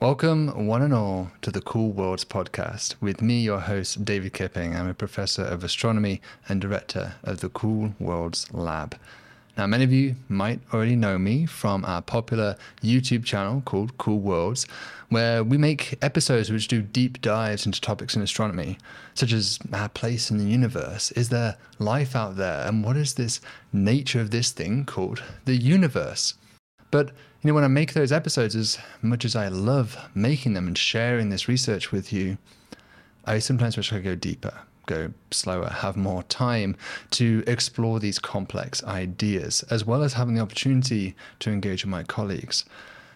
Welcome, one and all, to the Cool Worlds podcast with me, your host, David Kipping. I'm a professor of astronomy and director of the Cool Worlds Lab. Now, many of you might already know me from our popular YouTube channel called Cool Worlds, where we make episodes which do deep dives into topics in astronomy, such as our place in the universe. Is there life out there? And what is this nature of this thing called the universe? But you know, when I make those episodes, as much as I love making them and sharing this research with you, I sometimes wish I could go deeper, go slower, have more time to explore these complex ideas, as well as having the opportunity to engage with my colleagues.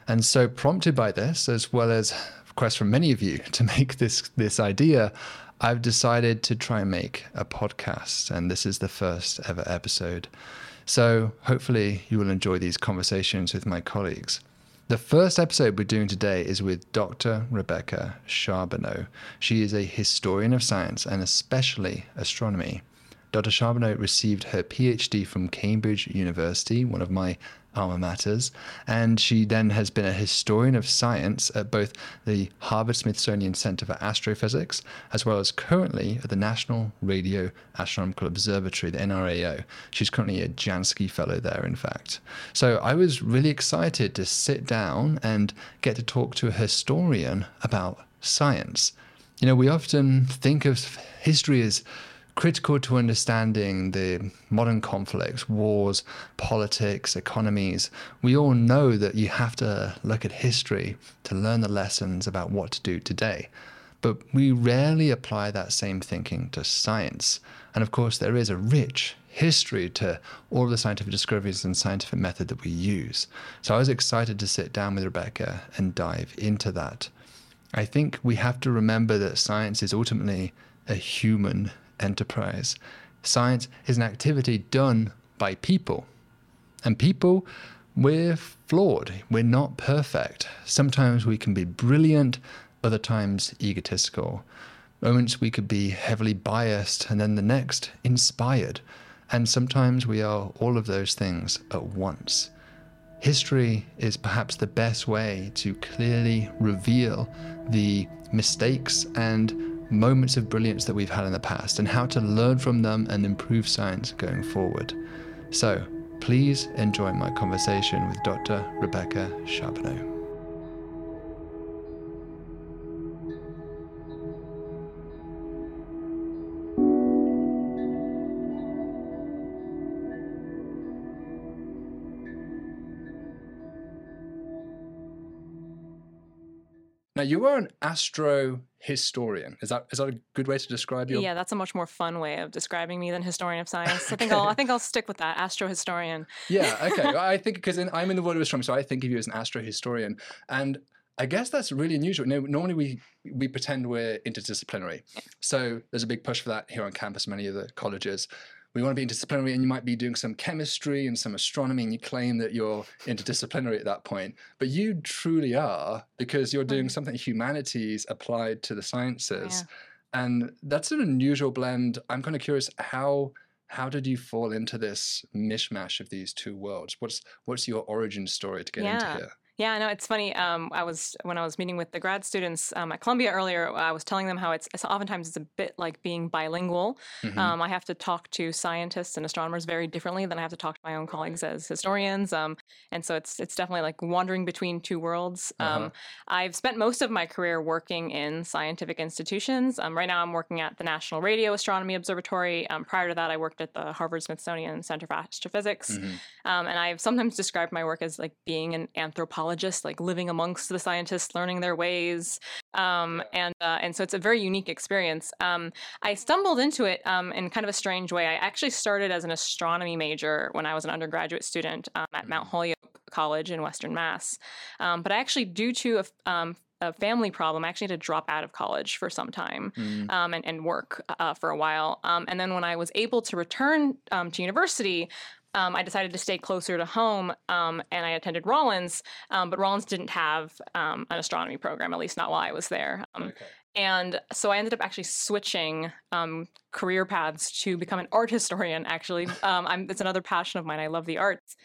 And so, prompted by this, as well as requests from many of you to make this this idea, I've decided to try and make a podcast, and this is the first ever episode. So hopefully you will enjoy these conversations with my colleagues. The first episode we're doing today is with Dr. Rebecca Charbonneau. She is a historian of science and especially astronomy. Dr. Charbonneau received her PhD from Cambridge University, one of my alma maters, and she then has been a historian of science at both the Harvard Smithsonian Center for Astrophysics as well as currently at the National Radio Astronomical Observatory, the NRAO. She's currently a Jansky Fellow there, in fact. So I was really excited to sit down and get to talk to a historian about science. You know, we often think of history as critical to understanding the modern conflicts, wars, politics, economies. We all know that you have to look at history to learn the lessons about what to do today. But we rarely apply that same thinking to science. And of course, there is a rich history to all of the scientific discoveries and scientific method that we use. So I was excited to sit down with Rebecca and dive into that. I think we have to remember that science is ultimately a human enterprise. Science is an activity done by people. And people, we're flawed. We're not perfect. Sometimes we can be brilliant, other times egotistical. Moments we could be heavily biased, and then the next, inspired. And sometimes we are all of those things at once. History is perhaps the best way to clearly reveal the mistakes and moments of brilliance that we've had in the past and how to learn from them and improve science going forward. So, please enjoy my conversation with Dr. Rebecca Charbonneau. Now, you are an astro historian. Is that is that a good way to describe you? Yeah, that's a much more fun way of describing me than historian of science. I think I'll I think I'll stick with that astro historian. yeah, okay. I think because I'm in the world of astronomy, so I think of you as an astro historian, and I guess that's really unusual. normally we we pretend we're interdisciplinary, so there's a big push for that here on campus, many of the colleges we want to be interdisciplinary and you might be doing some chemistry and some astronomy and you claim that you're interdisciplinary at that point. But you truly are because you're doing something humanities applied to the sciences. Yeah. and that's an unusual blend. I'm kind of curious how how did you fall into this mishmash of these two worlds? What's what's your origin story to get yeah. into here yeah, no, it's funny. Um, I was when I was meeting with the grad students um, at Columbia earlier. I was telling them how it's, it's oftentimes it's a bit like being bilingual. Mm-hmm. Um, I have to talk to scientists and astronomers very differently than I have to talk to my own colleagues as historians. Um, and so it's it's definitely like wandering between two worlds. Um, uh-huh. I've spent most of my career working in scientific institutions. Um, right now, I'm working at the National Radio Astronomy Observatory. prior to that, I worked at the Harvard Smithsonian Center for Astrophysics. Mm-hmm. and I've sometimes described my work as like being an anthropologist like living amongst the scientists, learning their ways. Um, and uh, and so it's a very unique experience. Um, I stumbled into it um, in kind of a strange way. I actually started as an astronomy major when I was an undergraduate student um, at Mount mm. Holyoke College in Western Mass. Um, but I actually, due to a, um, a family problem, I actually had to drop out of college for some time mm. um, and, and, work uh, for a while. Um, and then when I was able to return um, to university, um, I decided to stay closer to home um, and I attended Rollins, um, but Rollins didn't have um, an astronomy program, at least not while I was there. Um, okay. And so I ended up actually switching um, career paths to become an art historian, actually. it's another passion of mine. I love the arts.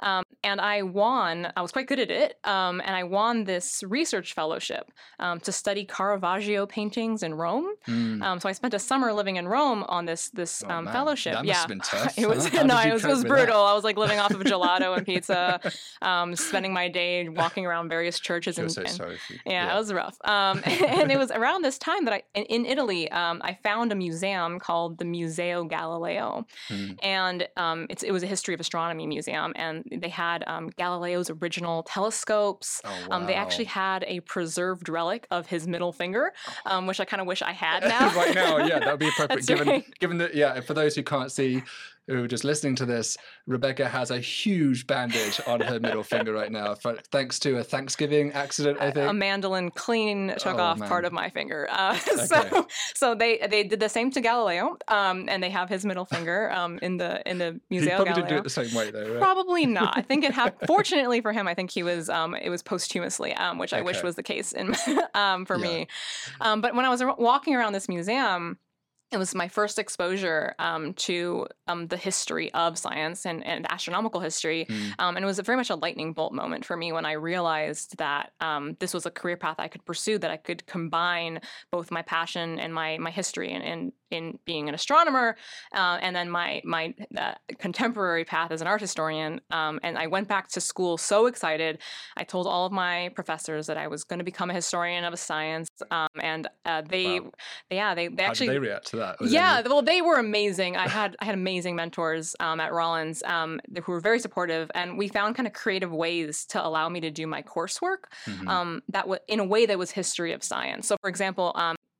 And I won. I was quite good at it, um, and I won this research fellowship um, to study Caravaggio paintings in Rome. Mm. Um, so I spent a summer living in Rome on this this Oh, um, fellowship. That yeah, have been tough. it was no, it was, it was with that? brutal. I was like living off of gelato and pizza, um, spending my day walking around various churches and, so and you. yeah, it was rough. Um, and it was around this time that I, in, in Italy, um, I found a museum called the Museo Galileo, Mm. and um, it's, it was a history of astronomy museum, and they had um, Galileo's original telescopes. Oh, Um, they actually had a preserved relic of his middle finger, um, which I kind of wish I had now. right now, yeah, that would be appropriate. Given, right. given that, yeah, for those who can't see, who are just listening to this, Rebecca has a huge bandage on her middle finger right now, for, thanks to a Thanksgiving accident, I think. a mandolin clean took Oh, off man. part of my finger. Uh, Okay. So, so they they did the same to Galileo, um, and they have his middle finger um, in the in the he probably Galileo. didn't do it the same way, though, right? Probably not. I think it happened. Fortunately for him, I think he was. Um, it was posthumously, um, which I wish was the case in um, for Yeah. me. Um, but when I was walking around this museum, it was my first exposure um, to um, the history of science and, and astronomical history. Mm. Um, and it was a very much a lightning bolt moment for me when I realized that um, this was a career path I could pursue, that I could combine both my passion and my my history and in, in being an astronomer, uh, and then my my uh, contemporary path as an art historian. Um, and I went back to school so excited. I told all of my professors that I was going to become a historian of sance, um, and uh, they, Wow. yeah, they they How actually did they react that? Yeah, well, they were amazing. I had I had amazing mentors um, at Rollins um, who were very supportive, and we found kind of creative ways to allow me to do my coursework Mhm. um, that was in a way that was history of science. So, for example.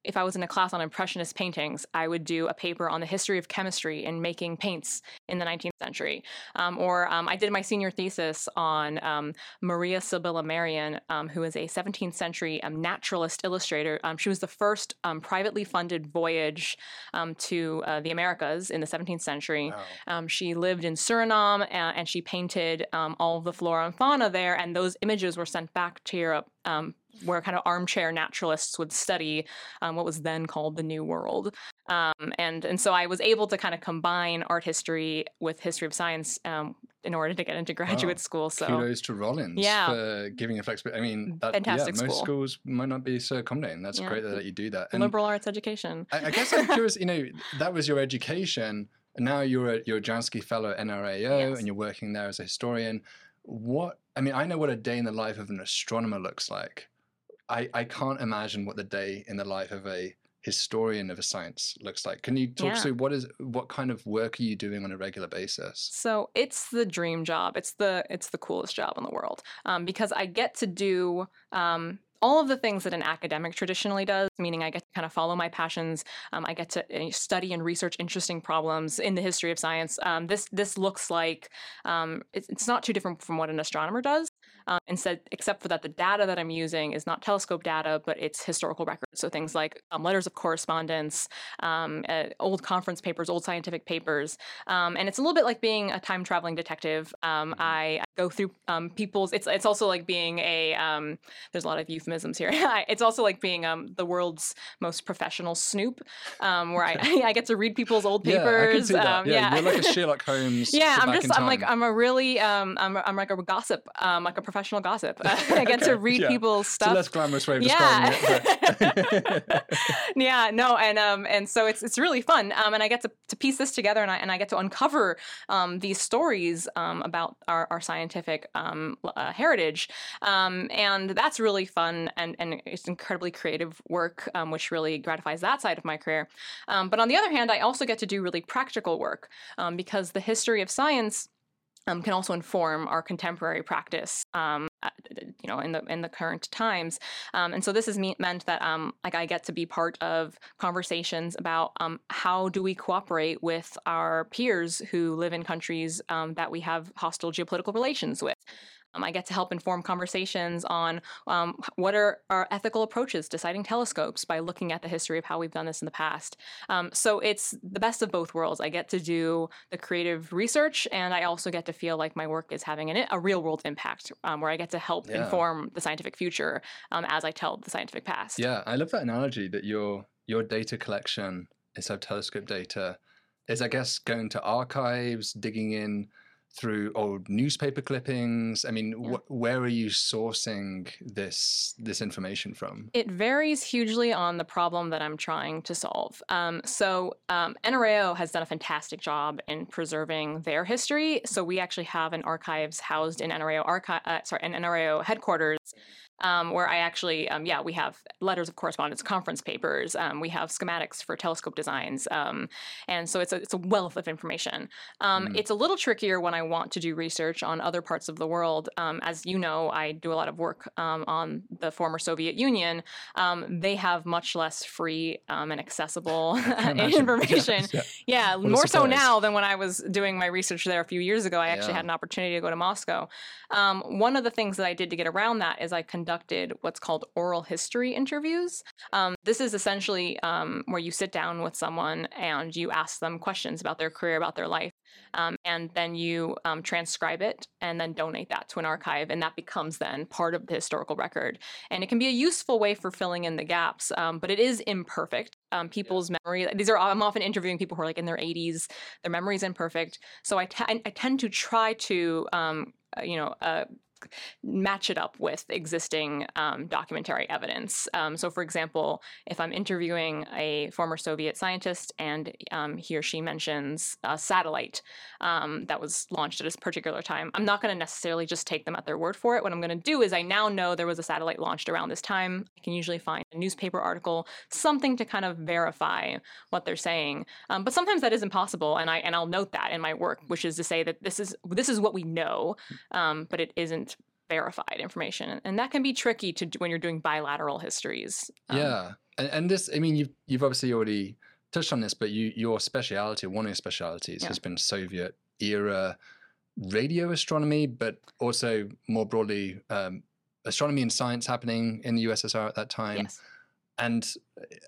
If I was in a class on impressionist paintings, I would do a paper on the history of chemistry and making paints in the 19th century. Um, or um, I did my senior thesis on um, Maria Sibylla Merian, um, who is a 17th century um, naturalist illustrator. Um, she was the first um, privately funded voyage um, to uh, the Americas in the 17th century. Wow. Um, she lived in Suriname uh, and she painted um, all of the flora and fauna there, and those images were sent back to Europe. Um, where kind of armchair naturalists would study um, what was then called the New World, um, and and so I was able to kind of combine art history with history of science um, in order to get into graduate Wow. school. So Kudos to Rollins Yeah. for giving a flexibility. I mean, that, Fantastic yeah, most school. schools might not be so accommodating. That's Yeah. great that you do that. And liberal arts education. I, I guess I'm curious. You know, that was your education. Now you're a you're a Jansky Fellow at NRAO, Yes. and you're working there as a historian. What I mean, I know what a day in the life of an astronomer looks like. I I can't imagine what the day in the life of a historian of a science looks like. Can you talk Yeah. through what is what kind of work are you doing on a regular basis? So it's the dream job. It's the it's the coolest job in the world um, because I get to do um, all of the things that an academic traditionally does. Meaning, I get to kind of follow my passions. Um, I get to uh, study and research interesting problems in the history of science. Um, this this looks like um, it's, it's not too different from what an astronomer does. Um, instead, except for that, the data that I'm using is not telescope data, but it's historical records. So things like um, letters of correspondence, um, uh, old conference papers, old scientific papers, um, and it's a little bit like being a time traveling detective. Um, I, I go through um, people's. It's it's also like being a. Um, there's a lot of euphemisms here. it's also like being um, the world's most professional snoop, um, where I I get to read people's old Yeah, I can papers. see that. um, yeah, you're like a Sherlock Holmes. yeah, I'm just I'm like. I'm a really um I'm I'm like a gossip um like a professional gossip. I get Okay, to read yeah. people's It's stuff. less glamorous way of Yeah. describing it. yeah, no, and um, and so it's it's really fun, um, and I get to, to piece this together, and I and I get to uncover um, these stories um, about our, our scientific um, uh, heritage, um, and that's really fun, and and it's incredibly creative work, um, which really gratifies that side of my career. Um, but on the other hand, I also get to do really practical work um, because the history of science um, can also inform our contemporary practice, um, you know, in the in the current times. Um, and so this has me- meant that um, like I get to be part of conversations about um, how do we cooperate with our peers who live in countries um, that we have hostile geopolitical relations with. Um, I get to help inform conversations on um, what are our ethical approaches to siting telescopes by looking at the history of how we've done this in the past. Um, so it's the best of both worlds. I get to do the creative research, and I also get to feel like my work is having an, a real world impact, um, where I get to help Yeah. inform the scientific future um, as I tell the scientific past. Yeah, I love that analogy that your your data collection instead of telescope data is, I guess, going to archives, digging in through old newspaper clippings? I mean, Yeah. wh- where are you sourcing this this information from? It varies hugely on the problem that I'm trying to solve. Um, so um, NRAO has done a fantastic job in preserving their history. So we actually have an archives housed in NRAO archive, uh, sorry, in NRAO headquarters. Um, where I actually, um, yeah, we have letters of correspondence, conference papers, um, we have schematics for telescope designs, um, and so it's a, it's a wealth of information. Um, Mm. It's a little trickier when I want to do research on other parts of the world. Um, as you know, I do a lot of work um, on the former Soviet Union. Um, they have much less free um, and accessible information. Yeah. Yeah, a more so now than when I was doing my research there a few years ago. I actually Yeah. had an opportunity to go to Moscow. Um, one of the things that I did to get around that is I conducted what's called oral history interviews. Um, this is essentially um, where you sit down with someone and you ask them questions about their career, about their life. Um, and then you um, transcribe it and then donate that to an archive, and that becomes then part of the historical record. And it can be a useful way for filling in the gaps, um, but it is imperfect. Um, people's memory, these are, I'm often interviewing people who are like in their 80s, their memory is imperfect. So I, tend to try to, um, uh, you know, uh, match it up with existing um, documentary evidence. Um, so, for example, if I'm interviewing a former Soviet scientist and um, he or she mentions a satellite um, that was launched at a particular time, I'm not going to necessarily just take them at their word for it. What I'm going to do is I now know there was a satellite launched around this time. I can usually find a newspaper article, something to kind of verify what they're saying. Um, but sometimes that is impossible, and I and I'll note that in my work, which is to say that this is this is what we know, um, but it isn't verified information, and that can be tricky to do when you're doing bilateral histories. Um, yeah, and, and this, I mean, you've you've obviously already touched on this, but you your speciality, one of your specialities, Yeah. has been Soviet era radio astronomy, but also more broadly um, astronomy and science happening in the USSR at that time. Yes. And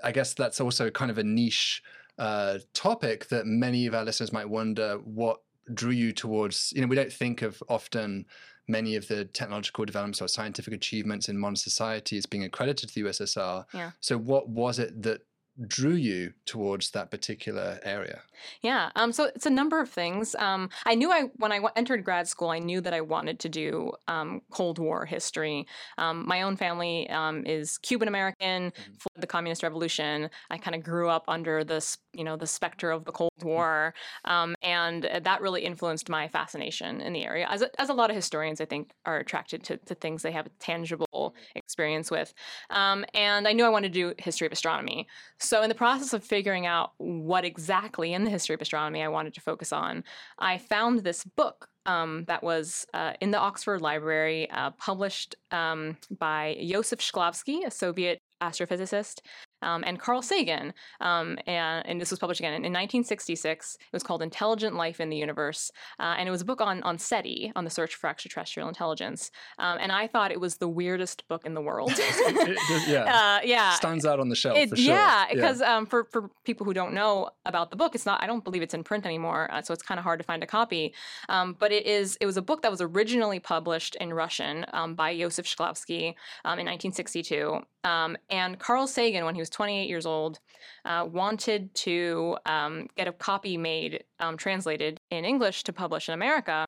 I guess that's also kind of a niche uh, topic that many of our listeners might wonder what drew you towards. You know, we don't think of often many of the technological developments or scientific achievements in modern society as being accredited to the USSR. Yeah. So, what was it that drew you towards that particular area? Yeah. Um, so it's a number of things. Um, I knew I when I w- entered grad school, I knew that I wanted to do um, Cold War history. Um, my own family um, is Cuban American, fled the communist revolution. I kind of grew up under this, you know, the specter of the Cold War, um, and that really influenced my fascination in the area. As a, as a lot of historians, I think, are attracted to, to things they have a tangible experience with. Um, and I knew I wanted to do history of astronomy. So, in the process of figuring out what exactly in the history of astronomy I wanted to focus on, I found this book um, that was uh, in the Oxford Library, uh, published um, by Josef Shklovsky, a Soviet astrophysicist, um, and Carl Sagan. Um, and, and this was published again in, in 1966. It was called Intelligent Life in the Universe. Uh, and it was a book on, on SETI, on the search for extraterrestrial intelligence. Um, and I thought it was the weirdest book in the world. It yeah. uh, yeah. Stands out on the shelf It- for sure. Yeah, because um, for for people who don't know about the book, it's not. I don't believe it's in print anymore, uh, so it's kind of hard to find a copy. Um, but it is. It was a book that was originally published in Russian um, by Josef Shklovsky um, in 1962. Um, and Carl Sagan, when he was 28 years old, uh, wanted to um, get a copy made, um, translated in English to publish in America.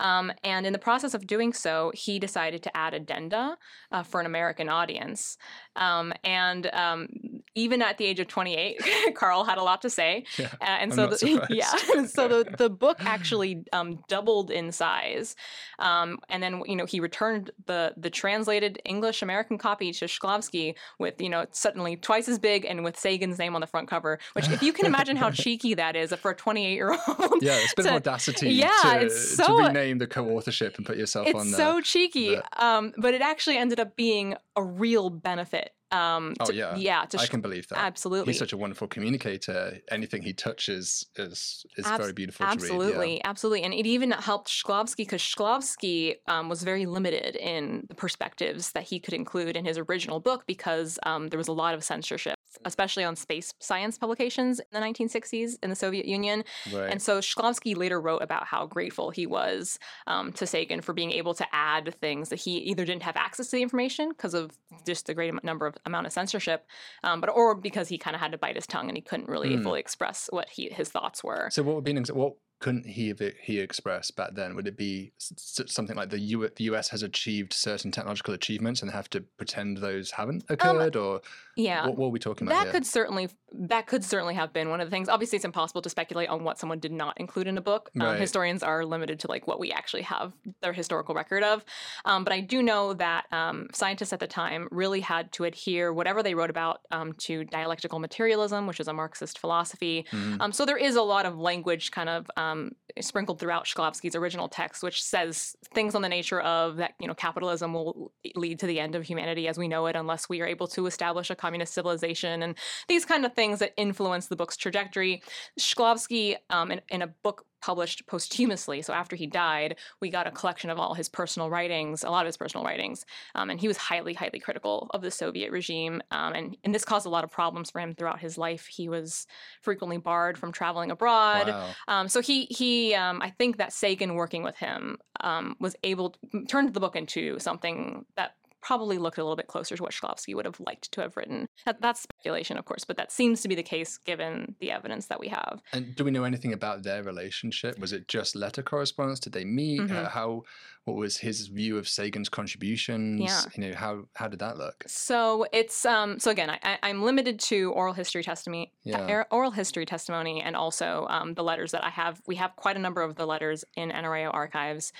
Um, and in the process of doing so, he decided to add addenda uh, for an American audience. Um, and um, even at the age of 28, Carl had a lot to say. Yeah, Uh, and so, the, yeah, so the, the book actually um, doubled in size. Um, and then, you know, he returned the the translated English American copy to Shklovsky with, you know, suddenly twice as big and with Sagan's name on the front cover. Which, if you can imagine how cheeky that is for a 28 year old. Yeah, it's a bit to- of audacity yeah, to, it's to so- rename the co-authorship and put yourself on It's the. so cheeky, the- um, but it actually ended up being a real benefit. Um, Oh, to- yeah. yeah, to I Shk- can believe that. absolutely. He's such a wonderful communicator. Anything he touches is is Abs- very beautiful to read. Absolutely, absolutely, and it even helped Shklovsky because Shklovsky um, was very limited in the perspectives that he could include in his original book because um, there was a lot of censorship, especially on space science publications in the 1960s in the Soviet Union. Right. And so Shklovsky later wrote about how grateful he was um, to Sagan for being able to add things that he either didn't have access to the information because of just the great number of amount of censorship, um, but or because he kind of had to bite his tongue and he couldn't really Hmm. fully express what he his thoughts were. so what would be an ex- what couldn't he have he expressed back then? Would it be something like the, U, the US has achieved certain technological achievements and have to pretend those haven't um, occurred, um, or yeah, what, what, are we talking about? That here? could certainly that could certainly have been one of the things. Obviously, it's impossible to speculate on what someone did not include in a book. Um. Historians are limited to like what we actually have their historical record of. Um, but I do know that um, scientists at the time really had to adhere whatever they wrote about um, to dialectical materialism, which is a Marxist philosophy. Mm-hmm. so there is a lot of language kind of um, sprinkled throughout Shklovsky's original text, which says things on the nature of that you know capitalism will lead to the end of humanity as we know it unless we are able to establish a communist civilization and these kind of things that influence the book's trajectory. Shklovsky, um, in, in a book published posthumously. So after he died, we got a collection of all his personal writings, a lot of his personal writings, um, and he was highly, highly critical of the Soviet regime, um, and and this caused a lot of problems for him throughout his life. He was frequently barred from traveling abroad. Wow. Um, so he he um, I think that Sagan working with him um, was able to turn the book into something that probably looked a little bit closer to what Shklovsky would have liked to have written. That, that's speculation, of course, but that seems to be the case given the evidence that we have. And do we know anything about their relationship? Was it just letter correspondence? Did they meet? Mm-hmm. Uh, how? What was his view of Sagan's contributions? Yeah. You know, how how did that look? So it's um so again, I, I'm limited to oral history testimony, yeah. oral history testimony, and also um, the letters that I have. We have quite a number of the letters in NRAO archives,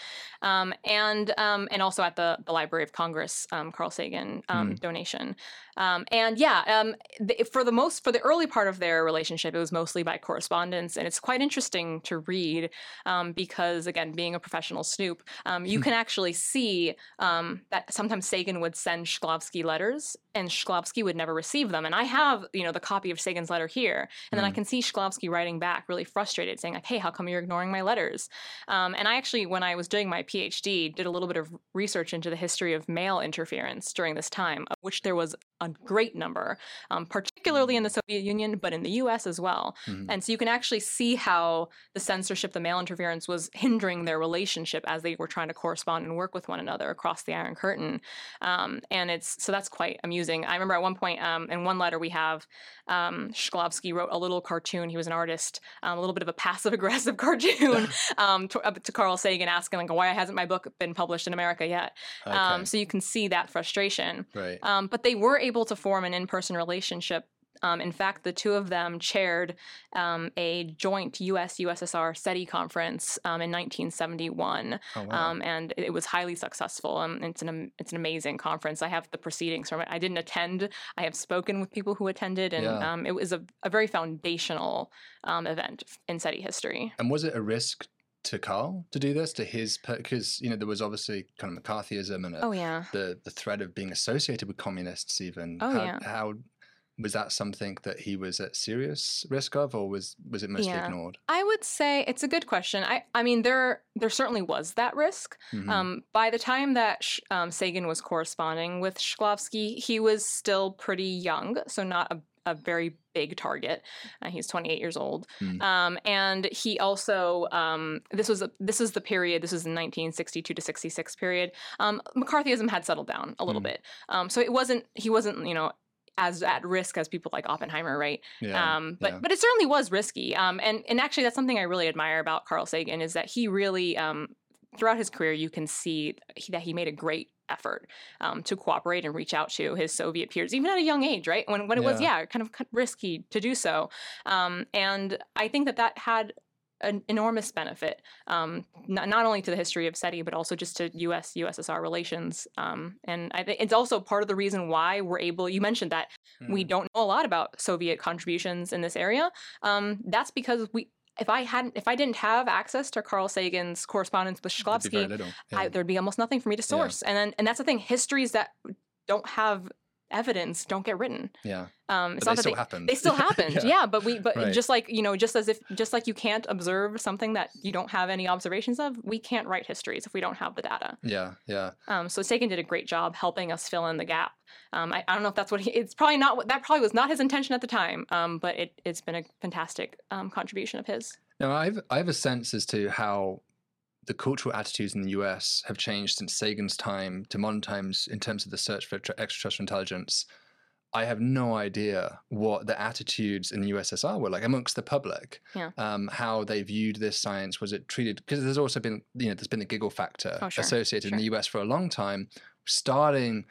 um, and um, and also at the the Library of Congress um, Carl Sagan um, mm. donation. Um, and yeah, um, the, for the most for the early part of their relationship, it was mostly by correspondence, and it's quite interesting to read um, because again, being a professional snoop, um, you can actually see um, that sometimes Sagan would send Shklovsky letters, and Shklovsky would never receive them. And I have you know the copy of Sagan's letter here, and then mm. I can see Shklovsky writing back, really frustrated, saying like, "Hey, how come you're ignoring my letters?" Um, and I actually, when I was doing my PhD, did a little bit of research into the history of mail interference during this time, of which there was a great number, um, particularly in the Soviet Union, but in the US as well. Mm-hmm. And so you can actually see how the censorship, the mail interference was hindering their relationship as they were trying to correspond and work with one another across the Iron Curtain. Um, and it's so that's quite amusing. I remember at one point um, in one letter we have um, Shklovsky wrote a little cartoon. He was an artist, um, a little bit of a passive aggressive cartoon um, to, uh, to, Carl Sagan asking like, why hasn't my book been published in America yet? Okay. so you can see that frustration. Right. but they were able to form an in-person relationship. Um, in fact, the two of them chaired um, a joint U.S. USSR SETI conference um, in 1971, oh, wow. Um, and it was highly successful. Um, it's an it's an amazing conference. I have the proceedings from it. I didn't attend. I have spoken with people who attended, and yeah. Um, it was a, a very foundational event in SETI history. And was it a risk to Carl to do this to his because you know there was obviously kind of McCarthyism and a, oh yeah the the threat of being associated with communists even oh how, yeah how was that something that he was at serious risk of or was was it mostly yeah. ignored i would say it's a good question i i mean there there certainly was that risk mm-hmm. um, by the time that um, sagan was corresponding with shklovsky he was still pretty young so not a a very big target. Uh, he's 28 years old, mm. um, and he also um, this was a, this is the period. This is the 1962 to 66 period. Um, McCarthyism had settled down a little mm. bit, um, so it wasn't he wasn't you know as at risk as people like Oppenheimer, right? Yeah, um, but yeah. but it certainly was risky. Um, and and actually, that's something I really admire about Carl Sagan is that he really um, throughout his career you can see that he made a great effort um, to cooperate and reach out to his Soviet peers, even at a young age, right? When, when it yeah. was, yeah, kind of risky to do so. Um, and I think that that had an enormous benefit, um, not, not, only to the history of SETI, but also just to U.S. USSR relations. Um, and I think it's also part of the reason why we're able. You mentioned that mm. we don't know a lot about Soviet contributions in this area. Um, that's because we if I hadn't, if I didn't have access to Carl Sagan's correspondence with Shklovsky, yeah. I, there'd be almost nothing for me to source. Yeah. And then, and that's the thing. Histories that don't have evidence don't get written. Yeah. Um, it's but not they still happened. They still happened. yeah. yeah. But we, but right. just like you know, just as if, just like you can't observe something that you don't have any observations of, we can't write histories if we don't have the data. Yeah. Yeah. Um, so Sagan did a great job helping us fill in the gap. Um, I, I, don't know if that's what he. It's probably not. That probably was not his intention at the time. Um, but it, has been a fantastic um, contribution of his. Now, I've I have a sense as to how the cultural attitudes in the US have changed since Sagan's time to modern times in terms of the search for extraterrestrial intelligence. I have no idea what the attitudes in the USSR were like amongst the public. Yeah. Um, how they viewed this science. Was it treated? Because there's also been, you know, there's been the giggle factor Oh, sure, associated in the US for a long time. Starting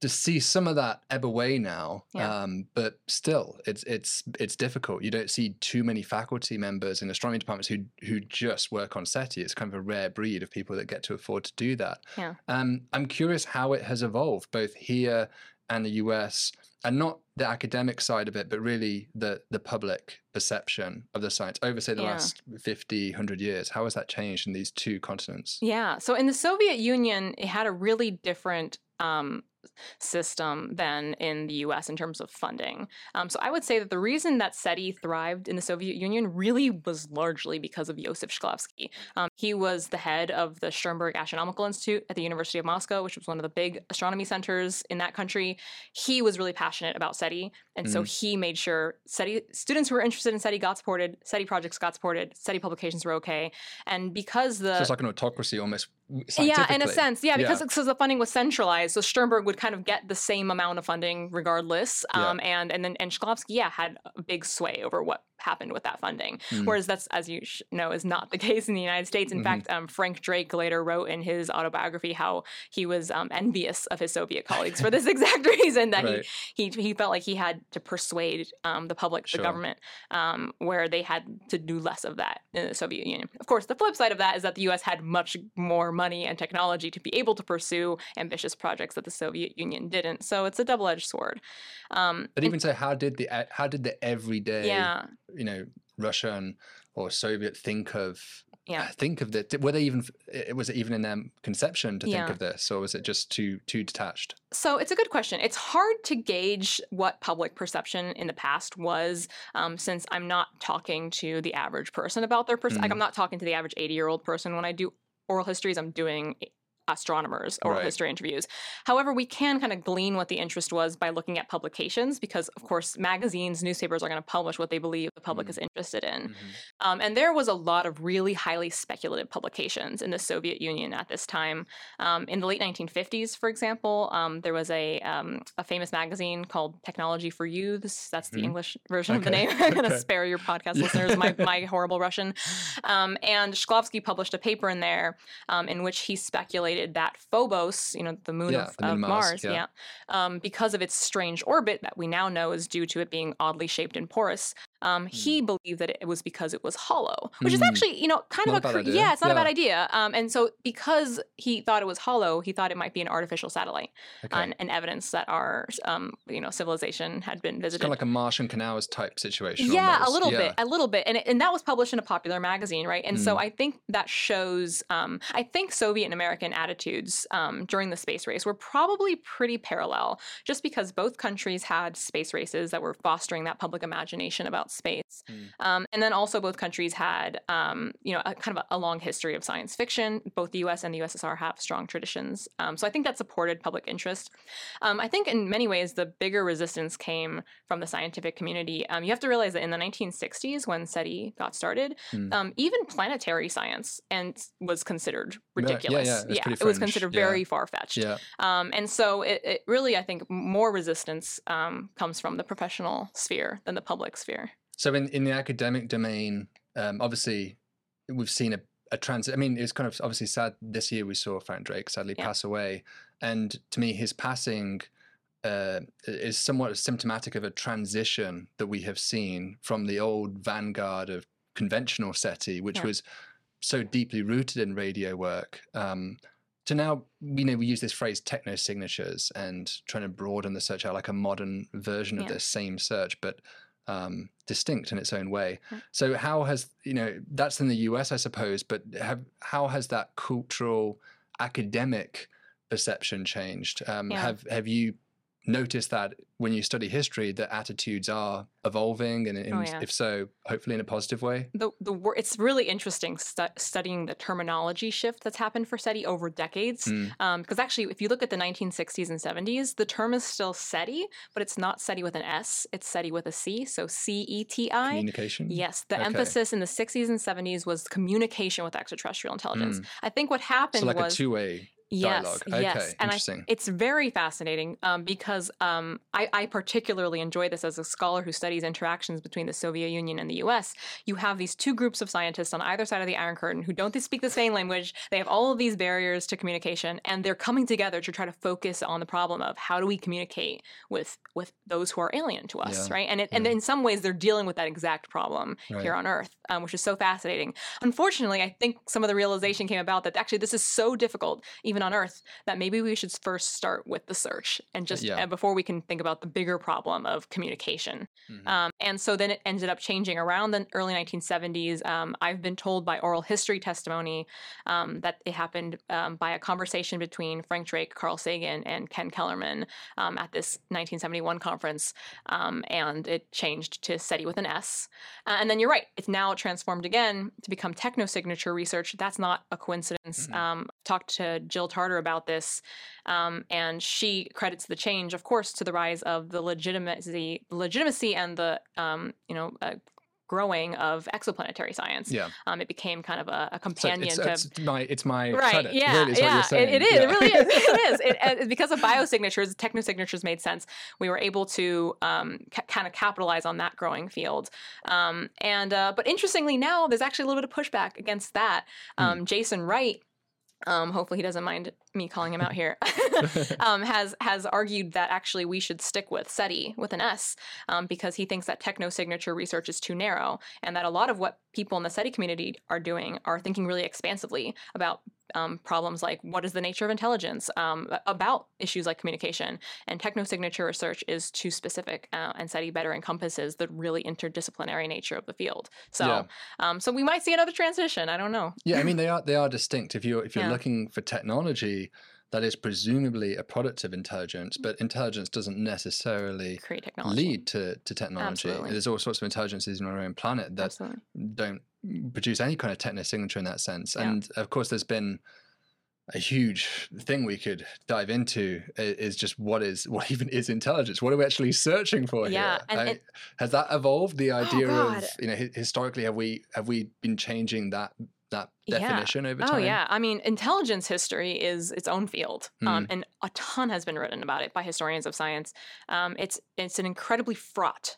to see some of that ebb away now, Yeah. um, but still, it's it's it's difficult. You don't see too many faculty members in astronomy departments who who just work on SETI. It's kind of a rare breed of people that get to afford to do that. Yeah. Um, I'm curious how it has evolved, both here and the US, and not the academic side of it, but really the the public perception of the science over, say, the Yeah. last 50, 100 years. How has that changed in these two continents? Yeah. So in the Soviet Union, it had a really different um, system than in the US in terms of funding. Um, so I would say that the reason that SETI thrived in the Soviet Union really was largely because of Josef Shklovsky. Um, he was the head of the Sternberg Astronomical Institute at the University of Moscow, which was one of the big astronomy centers in that country. He was really passionate about SETI, and so he made sure SETI students who were interested in SETI got supported, SETI projects got supported, SETI publications were okay, and because the so it's like an autocracy almost. yeah, in a sense, yeah, because Yeah. because the funding was centralized, so Sternberg would kind of get the same amount of funding regardless. Yeah. Um, and and then and Shklovsky, yeah, had a big sway over what happened with that funding. Mm. Whereas that's, as you sh- know, is not the case in the United States. In Mhm. fact, um, Frank Drake later wrote in his autobiography how he was um, envious of his Soviet colleagues for this exact reason that Right. he, he he felt like he had to persuade um, the public, Sure. the government, um, where they had to do less of that in the Soviet Union. Of course, the flip side of that is that the U.S. had much more money and technology to be able to pursue ambitious projects that the Soviet Union didn't. So it's a double-edged sword. Um, But even so, how did the uh, how did the everyday yeah, you know Russian or Soviet think of yeah. think of this? Were they even it- was it even in their conception to think Yeah. of this, or was it just too too detached? So it's a good question. It's hard to gauge what public perception in the past was, um, since I'm not talking to the average person about their perception. Like Mm. I'm not talking to the average 80 year old person when I do oral histories. I'm doing astronomers oral Right. history interviews. However, we can kind of glean what the interest was by looking at publications, because of course magazines, newspapers are going to publish what they believe the public Mm. is interested in. Mhm. Um, and there was a lot of really highly speculative publications in the Soviet Union at this time. Um, in the late 1950s, for example, um, there was a, um, a famous magazine called Technology for Youths. That's the Mhm. English version of the name. I'm going to okay. spare your podcast listeners my, my horrible Russian. Um, and Shklovsky published a paper in there um, in which he speculated that Phobos, you know, the moon Yeah, of, the of Mars, Mars, yeah. yeah, um, because of its strange orbit that we now know is due to it being oddly shaped and porous. Um, He believed that it was because it was hollow, which is Hmm. actually, you know, kind Not of a cre- idea. yeah, it's not a bad idea. Um, and so because he thought it was hollow, he thought it might be an artificial satellite Okay. and, and evidence that our, um, you know, civilization had been it's visited. kind of like a Martian canals type situation. Yeah, a little Yeah. bit, a little bit, and it, and that was published in a popular magazine, right? And so Mm. I think that shows. Um, I think Soviet and American attitudes um, during the space race were probably pretty parallel, just because both countries had space races that were fostering that public imagination about space, Mm. um, and then also both countries had, um, you know, a, kind of a, a long history of science fiction. Both the U.S. and the USSR have strong traditions, um, so I think that supported public interest. Um, I think in many ways the bigger resistance came from the scientific community. Um, you have to realize that in the 1960s, when SETI got started, Mm. um, even planetary science and was considered Right, yeah, ridiculous. yeah, it's pretty it was considered yeah. very far fetched. Yeah. Um, and so it, it really, I think, more resistance um, comes from the professional sphere than the public sphere. So in, in the academic domain, um, obviously we've seen a, a transit. I mean, it's kind of obviously sad. This year we saw Frank Drake sadly Yeah. pass away, and to me, his passing uh, is somewhat symptomatic of a transition that we have seen from the old vanguard of conventional SETI, which Yeah. was so deeply rooted in radio work. Um, to now, you know, we use this phrase techno signatures and trying to broaden the search out like a modern version of Yeah. this same search, but um, distinct in its own way. Yeah. So, how has you know that's in the US, I suppose, but have how has that cultural, academic perception changed? Um, Yeah. Have have you noticed that when you study history, that attitudes are evolving, and in, Oh, yeah. if so, hopefully in a positive way? the the it's really interesting stu- studying the terminology shift that's happened for SETI over decades. Mm. Um, because actually, if you look at the 1960s and 70s, the term is still SETI, but it's not SETI with an S. It's SETI with a C. So C E T I. Communication. Yes, the Okay. emphasis in the 60s and 70s was communication with extraterrestrial intelligence. I think what happened Mm. So like was a two-way. dialogue. Yes, okay, yes, and I, interesting. it's very fascinating um, because um, I, I particularly enjoy this as a scholar who studies interactions between the Soviet Union and the U.S. You have these two groups of scientists on either side of the Iron Curtain who don't speak the same language. They have all of these barriers to communication, and they're coming together to try to focus on the problem of how do we communicate with with those who are alien to us, Yeah, right? And it, and in some ways, they're dealing with that exact problem Right. here on Earth, um, which is so fascinating. Unfortunately, I think some of the realization came about that actually this is so difficult, even on Earth, that maybe we should first start with the search and just Yeah. uh, before we can think about the bigger problem of communication. Mhm. Um, and so then it ended up changing around the early 1970s. Um, I've been told by oral history testimony um, that it happened um, by a conversation between Frank Drake, Carl Sagan, and Ken Kellermann um, at this 1971 conference, um, and it changed to SETI with an S. Uh, and then you're right, it's now transformed again to become technosignature research. That's not a coincidence. Mhm. Um, talked to Jill Tarter about this, um, and she credits the change, of course, to the rise of the legitimacy, legitimacy, and the um, you know. Uh, growing of exoplanetary science yeah. um, it became kind of a, a So companion it's, to it's my it's my right credit. yeah really, is yeah. It, it is Yeah. it really is it is it, uh, because of biosignatures technosignatures made sense we were able to um, ca- kind of capitalize on that growing field um, and uh, but interestingly now there's actually a little bit of pushback against that um, jason wright um, hopefully he doesn't mind me calling him out here. um, has has argued that actually we should stick with SETI with an S um, because he thinks that technosignature research is too narrow, and that a lot of what people in the SETI community are doing are thinking really expansively about um, problems like what is the nature of intelligence, um, about issues like communication, and technosignature research is too specific, uh, and SETI better encompasses the really interdisciplinary nature of the field. So, Yeah. um, so we might see another transition. I don't know. Yeah, I mean they are they are distinct. If you're if you're Yeah. looking for technology that is presumably a product of intelligence, but intelligence doesn't necessarily Create technology. lead to, to technology. Absolutely. There's all sorts of intelligences on our own planet that Absolutely. don't produce any kind of techno signature in that sense. Yeah. And of course, there's been a huge thing we could dive into is just what is what even is intelligence? What are we actually searching for Yeah, here? and I- has that evolved? The oh, idea of you know historically have we have we been changing that that Yeah. definition over time. Oh yeah, I mean, intelligence history is its own field, um, Hmm. and a ton has been written about it by historians of science. Um, it's it's an incredibly fraught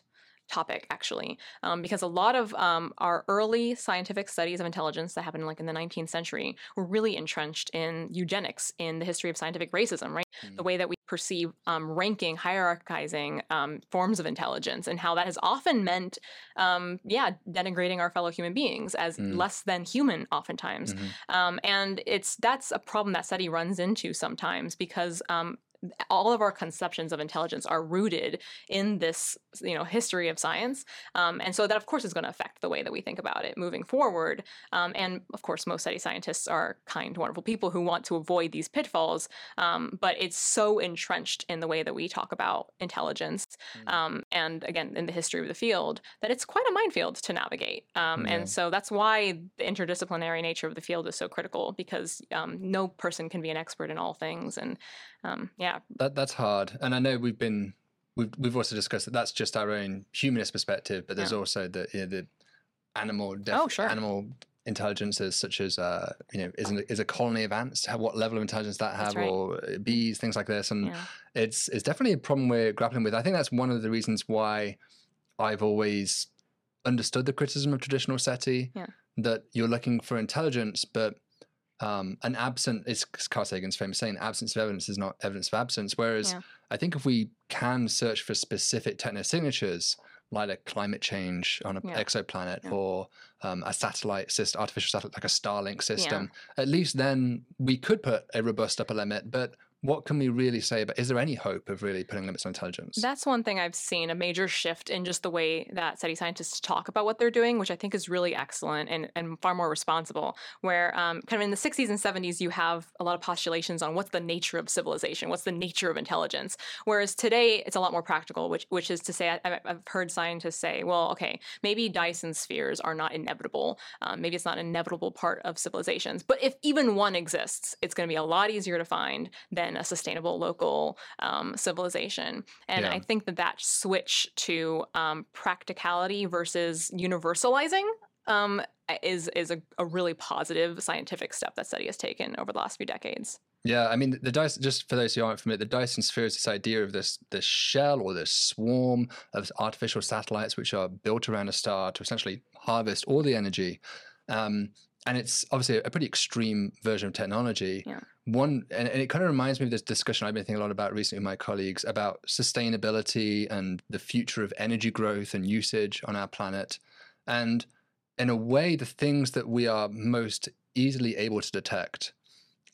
topic actually um, because a lot of um, our early scientific studies of intelligence that happened like in the 19th century were really entrenched in eugenics in the history of scientific racism right the Mm. way that we perceive um, ranking hierarchizing um, forms of intelligence and how that has often meant um, yeah denigrating our fellow human beings as Mm. less than human oftentimes Mhm. um, and it's that's a problem that SETI runs into sometimes because um, all of our conceptions of intelligence are rooted in this you know history of science um, and so that of course is going to affect the way that we think about it moving forward um, and of course most SETI scientists are kind wonderful people who want to avoid these pitfalls um, but it's so entrenched in the way that we talk about intelligence Mm. um, and again in the history of the field that it's quite a minefield to navigate um, Yeah. and so that's why the interdisciplinary nature of the field is so critical because um, no person can be an expert in all things and um, yeah That that's hard, and I know we've been we've we've also discussed that that's just our own humanist perspective, but there's Yeah. also the you know, the animal def- Oh, sure. animal intelligences such as uh you know is an, is a colony of ants what level of intelligence that have right. or uh, bees things like this and yeah it's it's definitely a problem we're grappling with i think that's one of the reasons why i've always understood the criticism of traditional seti Yeah. that you're looking for intelligence but um, an absent it's Carl Sagan's famous saying absence of evidence is not evidence of absence whereas Yeah. I think if we can search for specific technosignatures like a climate change on an Yeah. exoplanet Yeah. or um, a satellite system artificial satellite like a Starlink system at least then we could put a robust upper limit but what can we really say about is there any hope of really putting limits on intelligence That's one thing I've seen a major shift in just the way that SETI scientists talk about what they're doing, which I think is really excellent and, and far more responsible. Where, um, kind of in the 60s and 70s, you have a lot of postulations on what's the nature of civilization, what's the nature of intelligence. Whereas today, it's a lot more practical, which, which is to say, I, I've heard scientists say, well, okay, maybe Dyson spheres are not inevitable. Um, maybe it's not an inevitable part of civilizations. But if even one exists, it's going to be a lot easier to find than a sustainable local um, civilization. And Yeah. I think that that switch to um, practicality versus universalizing um, is is a, a really positive scientific step that SETI has taken over the last few decades. Yeah, I mean the Dyson. Just for those who aren't familiar, the Dyson sphere is this idea of this this shell or this swarm of artificial satellites which are built around a star to essentially harvest all the energy. Um, and it's obviously a pretty extreme version of technology. Yeah. One, and, and it kind of reminds me of this discussion I've been thinking a lot about recently with my colleagues about sustainability and the future of energy growth and usage on our planet. And in a way, the things that we are most easily able to detect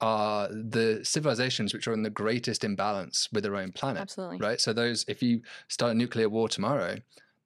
are the civilizations which are in the greatest imbalance with their own planet. Absolutely. Right. So those, if you start a nuclear war tomorrow,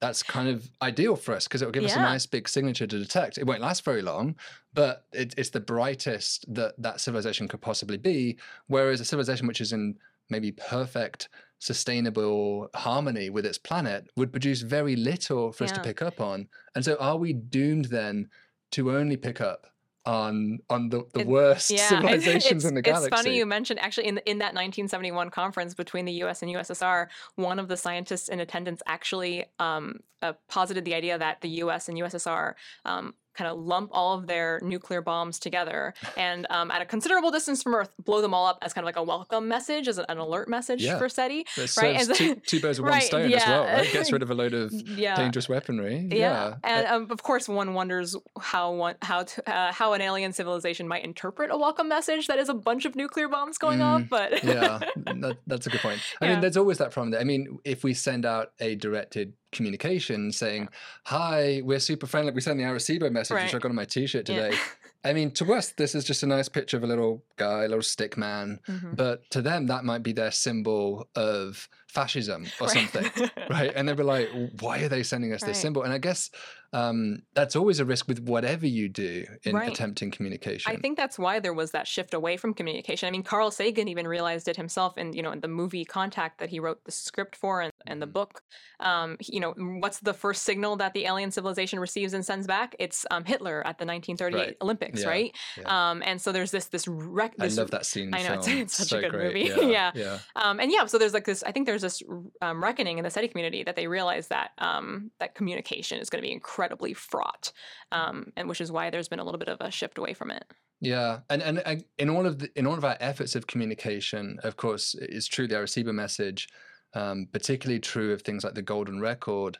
that's kind of ideal for us because it will give us a nice big signature to detect. It won't last very long, but it, it's the brightest that that civilization could possibly be. Whereas a civilization which is in maybe perfect, sustainable harmony with its planet would produce very little for us to pick up on. And so, are we doomed then to only pick up on on the, the It- worst Yeah, civilizations in the galaxy. it's funny you mentioned actually in in that 1971 conference between the U.S. and USSR, one of the scientists in attendance actually um, uh, posited the idea that the U.S. and USSR um, kind of lump all of their nuclear bombs together and um, at a considerable distance from Earth, blow them all up as kind of like a welcome message, as an, alert message Yeah. for SETI. It right, two, two birds with one right, stone as well, right? Gets rid of a load of Yeah. dangerous weaponry. Yeah, Yeah. and um, of course, one wonders how one how to, uh, how an alien civilization might interpret a welcome message that is a bunch of nuclear bombs going off. But Mm, yeah, that, that's a good point. I Yeah. mean, there's always that problem. There. I mean, if we send out a directed communication saying, "Hi, we're super friendly," we sent the Arecibo message, which I got on my T-shirt Yeah. today. I mean, to us, this is just a nice picture of a little guy, a little stick man. Mhm. But to them, that might be their symbol of fascism or Right. something, right? And they'd be like, "Why are they sending us Right. this symbol?" And I guess um, that's always a risk with whatever you do in Right. attempting communication. I think that's why there was that shift away from communication. I mean, Carl Sagan even realized it himself in you know in the movie Contact that he wrote the script for and, and the Mhm. book. Um, you know, what's the first signal that the alien civilization receives and sends back? It's um, Hitler at the 1938 Right. Olympics, Yeah, right? yeah. Um, and so there's this this rec- I love that scene. I know, it's- it's such a good great. movie. Yeah, Yeah. yeah. Um, and yeah, so there's like this. I think there's this um, reckoning in the SETI community that they realize that um, that communication is going to be incredibly fraught, um, and which is why there's been a little bit of a shift away from it. Yeah, and, and and in all of the in all of our efforts of communication, of course, it's true the Arecibo message, um, particularly true of things like the Golden Record.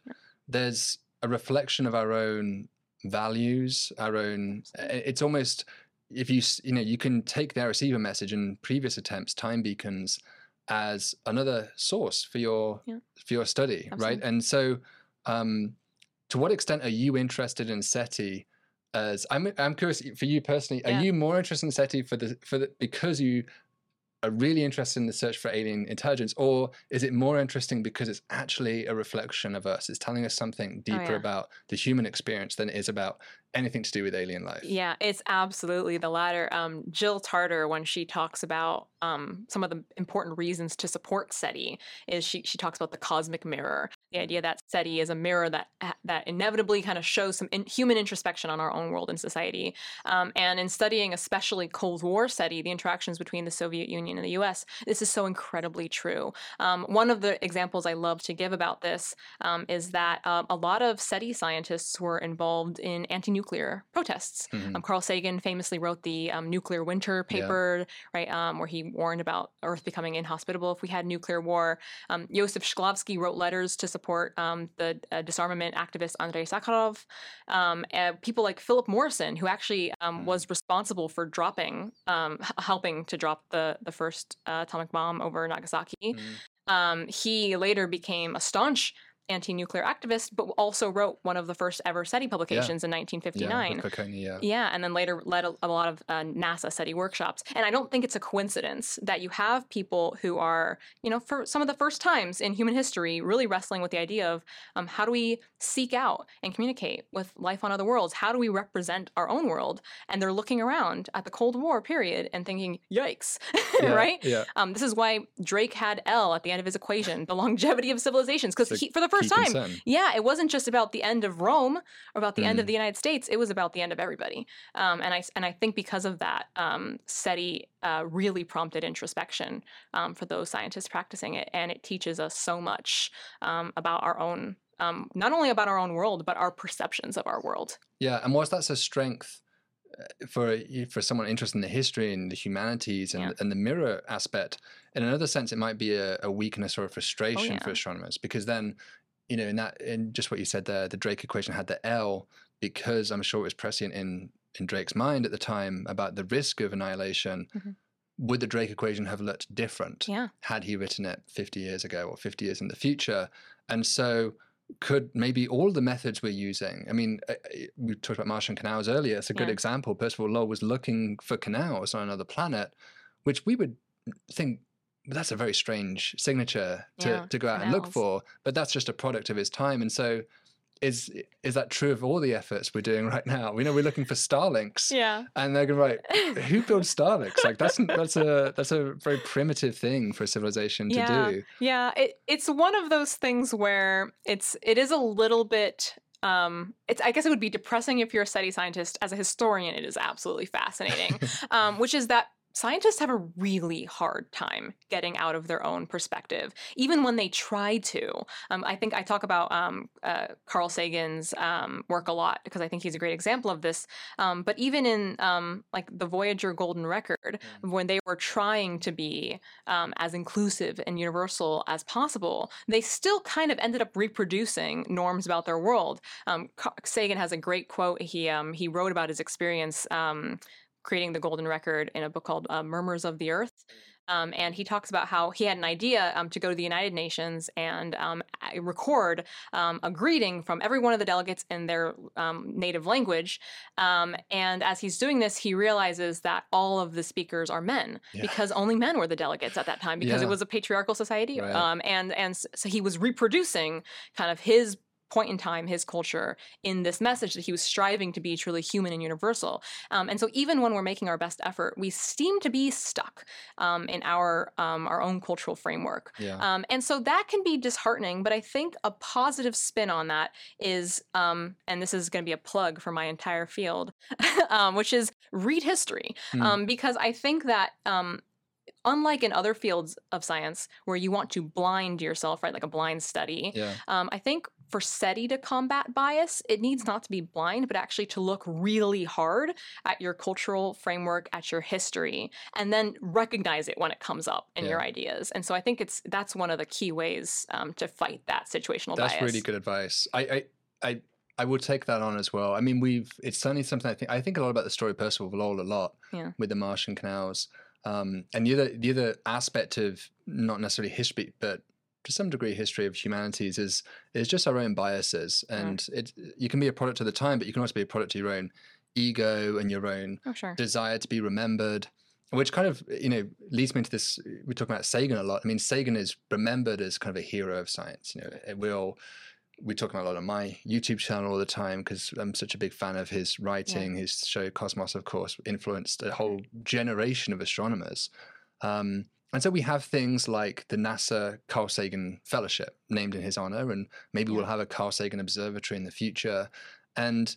There's a reflection of our own values, our own. It's almost if you you know you can take the Arecibo message and previous attempts, time beacons, as another source for your Yeah. for your study, right? And so, um, to what extent are you interested in SETI? As I'm, I'm curious for you personally. Are you more interested in SETI for the for the because you are really interested in the search for alien intelligence, or is it more interesting because it's actually a reflection of us? It's telling us something deeper Oh, yeah. about the human experience than it is about anything to do with alien life. Yeah, it's absolutely the latter. Um, Jill Tarter, when she talks about um, some of the important reasons to support SETI, is she she talks about the cosmic mirror, the idea that SETI is a mirror that that inevitably kind of shows some in, human introspection on our own world and society. Um, and in studying especially Cold War SETI, the interactions between the Soviet Union and the U.S., this is so incredibly true. Um, one of the examples I love to give about this um, is that um, a lot of SETI scientists were involved in anti-nuclear protests. Mhm. Um, Carl Sagan famously wrote the um, nuclear winter Yeah. paper, right, um, where he warned about Earth becoming inhospitable if we had nuclear war. Um, Josef Shklovsky wrote letters to support um, the uh, disarmament activist Andrei Sakharov. Um, and people like Philip Morrison, who actually um, Mhm. was responsible for dropping, um, h- helping to drop the the first uh, atomic bomb over Nagasaki. Mhm. Um, he later became a staunch anti-nuclear activist, but also wrote one of the first ever SETI publications in 1959. with Cocconi, yeah. Yeah, and then later led a, a lot of uh, NASA SETI workshops. And I don't think it's a coincidence that you have people who are, you know, for some of the first times in human history, really wrestling with the idea of um, how do we seek out and communicate with life on other worlds? How do we represent our own world? And they're looking around at the Cold War period and thinking, yikes, Yeah, right? Yeah. Um, this is why Drake had L at the end of his equation, the longevity of civilizations, because for the first time, concern. yeah, it wasn't just about the end of Rome or about the end of Mm. the United States. It was about the end of everybody. Um, and I and I think because of that, um, SETI uh, really prompted introspection um, for those scientists practicing it, and it teaches us so much um, about our own, um, not only about our own world, but our perceptions of our world. Yeah, and whilst that's a strength uh, for for someone interested in the history and the humanities and, Yeah. and the mirror aspect, in another sense, it might be a, a weakness or a frustration for Oh, yeah. astronomers because then, you know, in that in just what you said there, the Drake equation had the L because I'm sure it was prescient in in Drake's mind at the time about the risk of annihilation. Mhm. Would the Drake equation have looked different Yeah. had he written it 50 years ago or 50 years in the future? And so could maybe all the methods we're using i mean uh, uh, we talked about martian canals earlier it's a good Yeah. example percival lowell was looking for canals on another planet which we would think "Well, that's a very strange signature to, Yeah, to go out and look for but that's just a product of his time and so is is that true of all the efforts we're doing right now we know we're looking for starlinks Yeah. and they're going right who builds starlinks like that's that's a that's a very primitive thing for a civilization to Yeah. do Yeah, it, it's one of those things where it's it is a little bit um it's I guess it would be depressing if you're a SETI scientist. As a historian, it is absolutely fascinating. um, which is that scientists have a really hard time getting out of their own perspective, even when they try to. Um, I think I talk about um, uh, Carl Sagan's um, work a lot because I think he's a great example of this. Um, but even in um, like the Voyager Golden Record, when they were trying to be um, as inclusive and universal as possible, they still kind of ended up reproducing norms about their world. Um, Sagan has a great quote. He um, he wrote about his experience um, creating the Golden Record in a book called uh, Murmurs of the Earth. Um, and he talks about how he had an idea um, to go to the United Nations and um, record um, a greeting from every one of the delegates in their um, native language. Um, and as he's doing this, he realizes that all of the speakers are men Yeah. because only men were the delegates at that time because Yeah. it was a patriarchal society. Right. Um, and and so he was reproducing kind of his point in time, his culture, in this message that he was striving to be truly human and universal. Um, and so even when we're making our best effort, we seem to be stuck um, in our um, our own cultural framework. yeah Um, and so that can be disheartening, but I think a positive spin on that is, um, and this is going to be a plug for my entire field, um, which is read history. Um, because I think that. Um, Unlike in other fields of science where you want to blind yourself, right, like a blind study, yeah um, I think for SETI to combat bias, it needs not to be blind, but actually to look really hard at your cultural framework, at your history, and then recognize it when it comes up in your ideas. And so I think it's that's one of the key ways um, to fight that situational That's bias. That's really good advice. I, I, I, I will take that on as well. I mean, we've it's certainly something I think I think a lot about the story of Percival Lowell a lot Yeah. with the Martian canals. Um, and the other the other aspect of not necessarily history, but to some degree history of humanities is is just our own biases. Mm. And it you can be a product of the time, but you can also be a product of your own ego and your own Oh, sure. desire to be remembered, which kind of you know leads me into this. We're talking about Sagan a lot. I mean, Sagan is remembered as kind of a hero of science. You know, it will. We talk about a lot on my YouTube channel all the time because I'm such a big fan of his writing. His show Cosmos, of course, influenced a whole generation of astronomers. Um, and so we have things like the NASA Carl Sagan Fellowship named in his honor, and maybe Yeah. we'll have a Carl Sagan Observatory in the future. And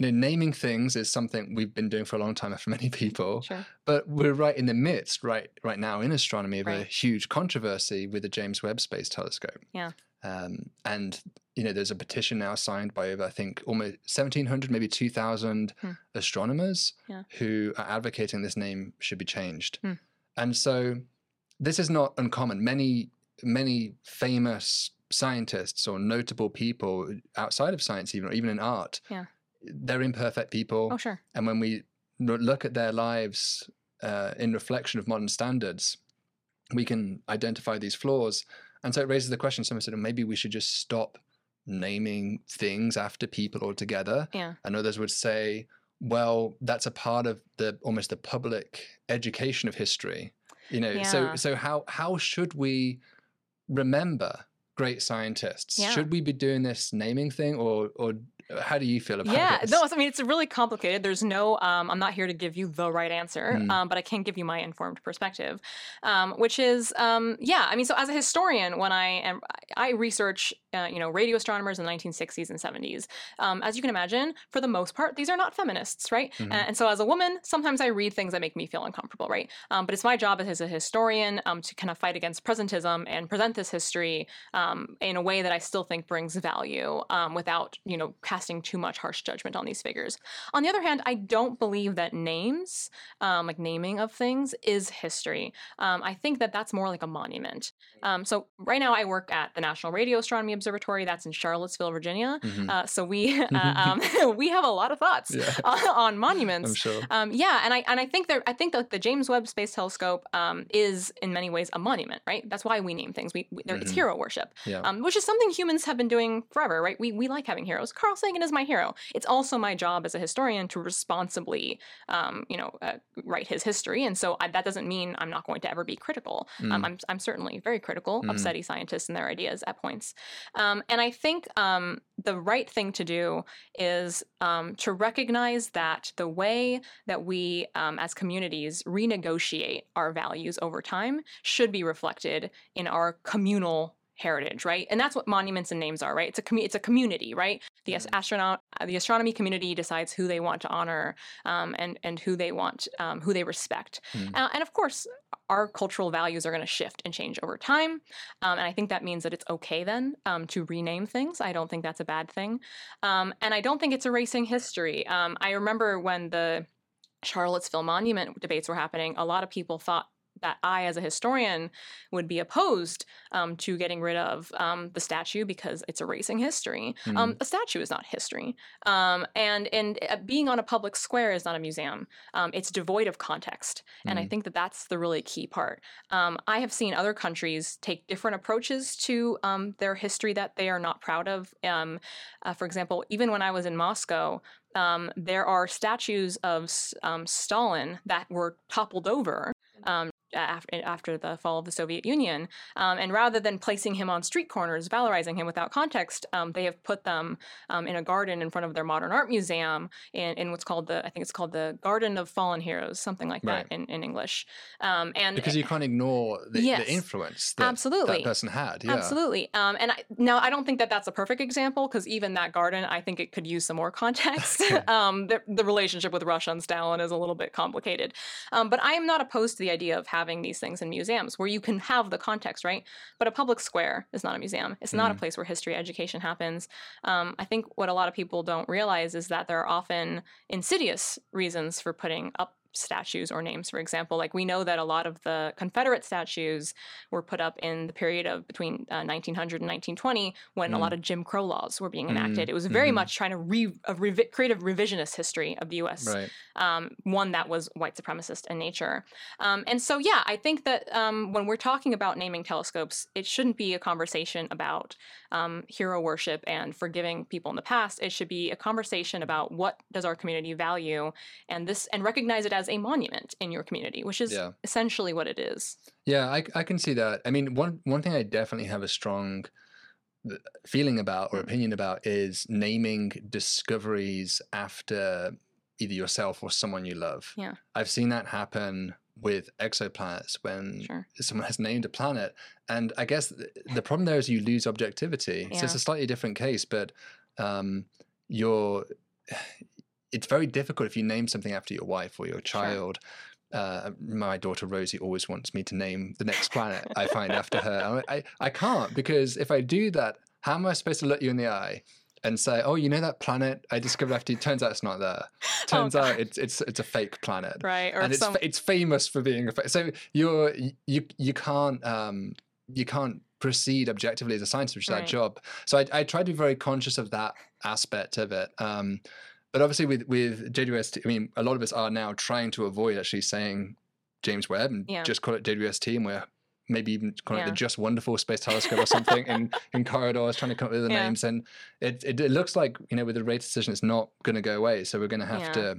you know, naming things is something we've been doing for a long time for many people. Sure. But we're right in the midst, right, right now in astronomy, of a huge controversy with the James Webb Space Telescope. Yeah. Um, and you know, there's a petition now signed by over, I think, almost 1,700, maybe 2,000 Hmm. astronomers Yeah. who are advocating this name should be changed. Hmm. And so, this is not uncommon. Many, many famous scientists or notable people outside of science, even or even in art, Yeah. they're imperfect people. Oh, sure. And when we look at their lives uh, in reflection of modern standards, we can identify these flaws. And so it raises the question someone said, "Oh, maybe we should just stop naming things after people altogether. Yeah. And others would say, well, that's a part of the almost the public education of history. You know, so so how how should we remember great scientists? Yeah. Should we be doing this naming thing or or how do you feel about Yeah, this? no, I mean it's really complicated. There's no, um, I'm not here to give you the right answer, Hmm. um, but I can give you my informed perspective, um, which is, um, yeah. I mean, so as a historian, when I am, I research uh, you know, radio astronomers in the 1960s and 70s. Um, as you can imagine, for the most part, these are not feminists, right? Mhm. And, and so, as a woman, sometimes I read things that make me feel uncomfortable, right? Um, but it's my job as a historian um, to kind of fight against presentism and present this history um, in a way that I still think brings value um, without, you know, casting too much harsh judgment on these figures. On the other hand, I don't believe that names, um, like naming of things, is history. Um, I think that that's more like a monument. Um, so right now, I work at the National Radio Astronomy Observatory. That's in Charlottesville, Virginia. Mhm. Uh, so we uh, um, we have a lot of thoughts Yeah. on, on monuments. I'm sure. Um, yeah, and I and I think that I think that the James Webb Space Telescope um, is in many ways a monument, right? That's why we name things. We, we there- it's hero worship, Yeah. um, which is something humans have been doing forever, right? We we like having heroes. Carl Sagan is my hero. It's also my job as a historian to responsibly, um, you know, uh, write his history, and so I, that doesn't mean I'm not going to ever be critical. Um, Mm. I'm I'm certainly very critical of Mm. SETI scientists and their ideas at points, um, and I think um, the right thing to do is um, to recognize that the way that we um, as communities renegotiate our values over time should be reflected in our communal heritage right and that's what monuments and names are right it's a commu- it's a community right the Mhm. astronaut uh, the astronomy community decides who they want to honor um, and and who they want um, who they respect Mm. uh, and of course our cultural values are going to shift and change over time um, and i think that means that it's okay then um, to rename things i don't think that's a bad thing um, and I don't think it's erasing history. Um, I remember when the Charlottesville Monument debates were happening, a lot of people thought that I, as a historian, would be opposed um, to getting rid of um, the statue because it's erasing history. Um, a statue is not history, um, and and uh, being on a public square is not a museum. Um, it's devoid of context, and I Mm. think that that's the really key part. Um, I have seen other countries take different approaches to um, their history that they are not proud of. Um, uh, for example, even when I was in Moscow, um, there are statues of um, Stalin that were toppled over. Um, after, after the fall of the Soviet Union. Um, and rather than placing him on street corners, valorizing him without context, um, they have put them um, in a garden in front of their modern art museum in, in what's called the, I think it's called the Garden of Fallen Heroes, something like Right. that in, in English. Um, and because you can't ignore the, Yes. the influence that Absolutely. that person had. Yeah. Absolutely. Um, and I, now I don't think that that's a perfect example because even that garden, I think it could use some more context. um, the, the relationship with Russia and Stalin is a little bit complicated. Um, but I am not opposed to the idea of having these things in museums where you can have the context, right? But a public square is not a museum. It's not a Mhm. place where history education happens. Um, I think what a lot of people don't realize is that there are often insidious reasons for putting up statues or names for example like we know that a lot of the confederate statues were put up in the period of between uh, 1900 and 1920 when a Mm. lot of jim crow laws were being Mm, enacted it was very mhm. much trying to re- a revi- create a revisionist history of the us Right. um, one that was white supremacist in nature. Um, and so, yeah, I think that um, when we're talking about naming telescopes, it shouldn't be a conversation about um, hero worship and forgiving people in the past. It should be a conversation about what does our community value, and this and recognize it as a monument in your community, which is Yeah. essentially what it is. Yeah, I, I can see that. I mean, one one thing I definitely have a strong feeling about or Mm. opinion about is naming discoveries after either yourself or someone you love. Yeah. I've seen that happen with exoplanets when Sure. someone has named a planet. And I guess the problem there is you lose objectivity. So it's a slightly different case, but um, you're it's very difficult if you name something after your wife or your child. Uh, my daughter Rosie always wants me to name the next planet I find after her. I, I, I can't because if I do that, how am I supposed to look you in the eye and say, "Oh, you know that planet I discovered after you"? Turns out it's not there. Turns Oh, out it's it's it's a fake planet Right. Or and it's some, it's famous for being a fa- so you're you you can't um you can't proceed objectively as a scientist which is Right. that job so I, I try to be very conscious of that aspect of it um but obviously with with JWST I mean a lot of us are now trying to avoid actually saying James Webb and Yeah. just call it JWST and we're maybe even calling it the Just Wonderful Space Telescope or something in in corridors trying to come up with the Yeah. names and it, it it looks like you know with the rate decision it's not going to go away so we're going to have Yeah. to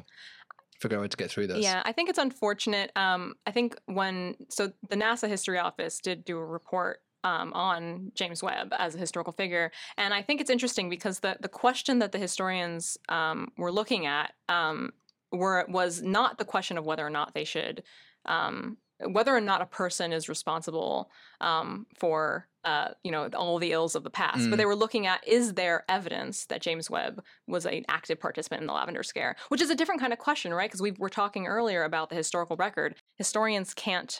figure out how to get through this Yeah, I think it's unfortunate. Um, I think when so the NASA History Office did do a report um, on James Webb as a historical figure, and I think it's interesting because the the question that the historians um, were looking at um, were was not the question of whether or not they should. Um, whether or not a person is responsible um, for uh, you know, all the ills of the past, Mm. but they were looking at is there evidence that James Webb was an active participant in the Lavender Scare, which is a different kind of question, right? Because we were talking earlier about the historical record. Historians can't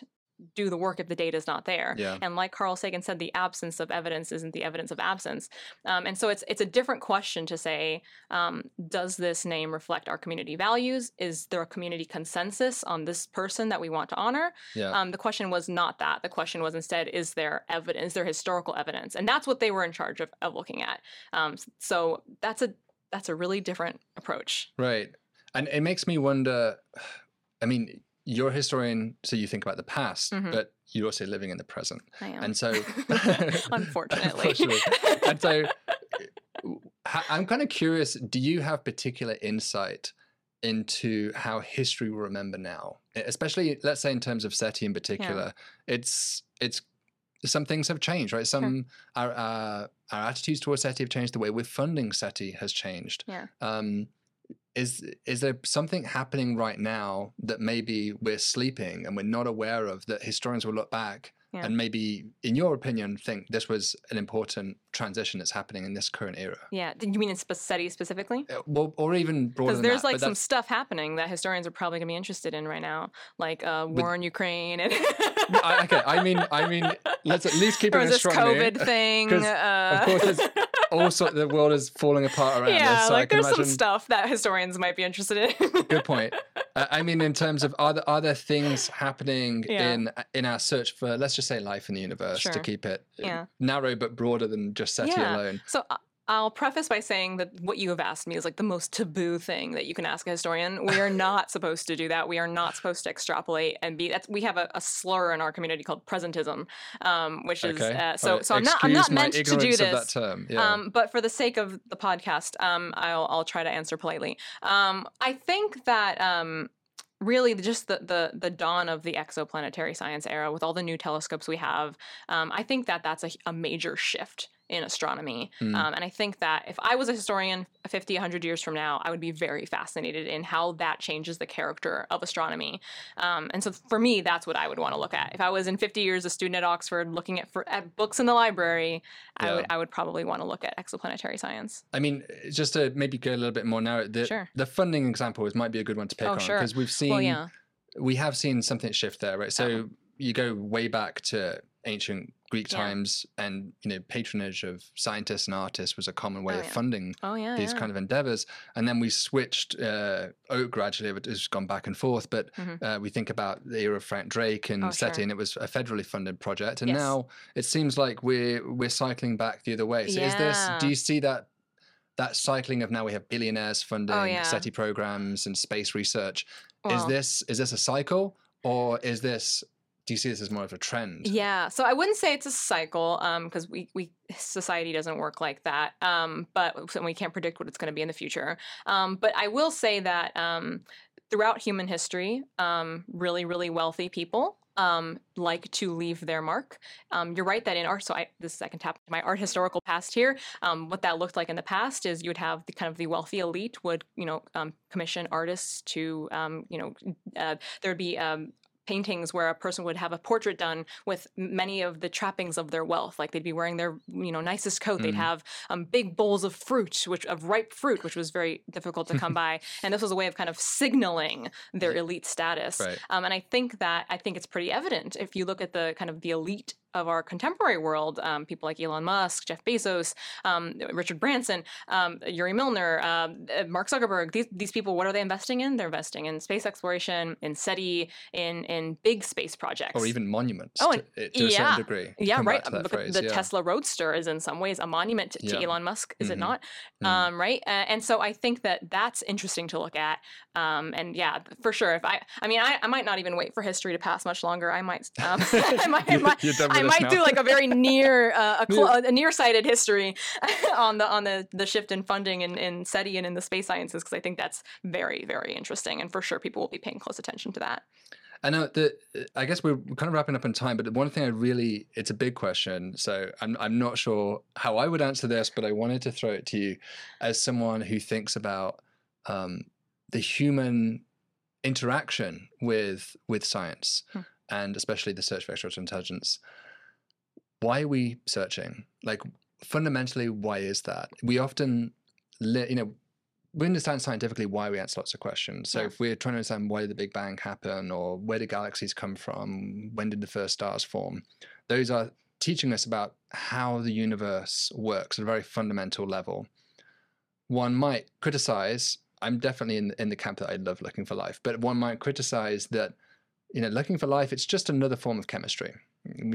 do the work if the data is not there. Yeah. And like Carl Sagan said, the absence of evidence isn't the evidence of absence. Um, and so it's it's a different question to say, um, does this name reflect our community values? Is there a community consensus on this person that we want to honor? Yeah. Um, the question was not that. The question was instead, is there evidence? Is there historical evidence? And that's what they were in charge of, of looking at. Um, so that's a that's a really different approach. Right. And it makes me wonder I mean, you're a historian, so you think about the past, Mhm. but you're also living in the present. I am. And so Unfortunately. And so I'm kind of curious, do you have particular insight into how history will remember now? Especially let's say in terms of SETI in particular. yeah. It's it's some things have changed, right? Some our uh, our attitudes towards SETI have changed. The way we're funding SETI has changed. Yeah. Um, is is there something happening right now that maybe we're sleeping and we're not aware of that historians will look back Yeah. and maybe, in your opinion, think this was an important transition that's happening in this current era? yeah. Did you mean in SETI specifically? Uh, Well, or even broader Because there's that, like some stuff happening that historians are probably going to be interested in right now, like uh, war in Ukraine and I, okay, I mean, I mean, let's at least keep or it in this. COVID thing uh, of course, also the world is falling apart around yeah, us. So like there's imagine. some stuff that historians might be interested in. Good point. Uh, I mean, in terms of are there, are there things happening Yeah. in in our search for, let's just say, life in the universe to keep it uh, Yeah. narrow but broader than just SETI alone? So uh, I'll preface by saying that what you have asked me is like the most taboo thing that you can ask a historian. We are not supposed to do that. We are not supposed to extrapolate and be. That's we have a, a slur in our community called presentism, um, which is Okay. uh, so. So I'm not. I'm not meant to do this. That term. Yeah. Um, but for the sake of the podcast, um, I'll I'll try to answer politely. Um, I think that um, really just the, the the dawn of the exoplanetary science era with all the new telescopes we have, um, I think that that's a, a major shift in astronomy. Mm. Um, and I think that if I was a historian 50, 100 years from now, I would be very fascinated in how that changes the character of astronomy. Um, and so for me, that's what I would want to look at. If I was in 50 years a student at Oxford looking at, for, at books in the library, I would I would probably want to look at exoplanetary science. I mean, just to maybe go a little bit more narrow, the, Sure. the funding example is, might be a good one to pick Oh, on sure. because we've seen well, yeah. we have seen something shift there, right? So Uh-huh. you go way back to ancient Greek Yeah. times, and you know, patronage of scientists and artists was a common way Oh, of yeah. funding Oh, these kind of endeavors. And then we switched uh, oh, gradually, it has gone back and forth. But Mhm. uh, we think about the era of Frank Drake and Oh, SETI, sure. and it was a federally funded project. And Yes. now it seems like we're we're cycling back the other way. So is this? Do you see that? That cycling of now we have billionaires funding Oh, yeah. SETI programs and space research. is this is this a cycle or is this? Do you see this as more of a trend? Yeah, so I wouldn't say it's a cycle because we, we society doesn't work like that. Um, but we can't predict what it's going to be in the future. Um, but I will say that um, throughout human history, um, really really wealthy people um, like to leave their mark. Um, you're right that in art. So I this is I can tap my art historical past here. Um, what that looked like in the past is you would have the kind of the wealthy elite would you know um, commission artists to um, you know uh, there'd be um, paintings where a person would have a portrait done with many of the trappings of their wealth like they'd be wearing their you know nicest coat they'd Mhm. have um, big bowls of fruit which of ripe fruit which was very difficult to come by and this was a way of kind of signaling their elite status Right. um, and i think that i think it's pretty evident if you look at the kind of the elite of our contemporary world, um, people like Elon Musk, Jeff Bezos, um, Richard Branson, um, Yuri Milner, um, uh, Mark Zuckerberg. These these people, what are they investing in? They're investing in space exploration, in SETI, in in big space projects. Or even monuments Oh, to, and- to a yeah. certain degree. Yeah, right. back to that Look phrase, the yeah. Tesla Roadster is in some ways a monument to, Yeah. Elon Musk, is it Mhm. not? Mhm. Um, right. Uh, and so I think that that's interesting to look at. Um, and yeah, for sure. If I, I mean, I, I might not even wait for history to pass much longer. I might, um, I might, I might, you're done with I might now. do like a very near, uh, a, cl- a nearsighted history on the on the the shift in funding in, in SETI and in the space sciences because I think that's very very interesting and for sure people will be paying close attention to that. I know that I guess we're kind of wrapping up in time, but the one thing I really it's a big question. So I'm I'm not sure how I would answer this, but I wanted to throw it to you as someone who thinks about um, the human interaction with with science Hmm. and especially the search for extraterrestrial intelligence. Why are we searching? Like fundamentally, why is that? We often, you know, we understand scientifically why we answer lots of questions. So Yeah. if we're trying to understand why did the Big Bang happen, or where did galaxies come from, when did the first stars form, those are teaching us about how the universe works at a very fundamental level. One might criticize. I'm definitely in in the camp that I love looking for life, but one might criticize that you know looking for life it's just another form of chemistry.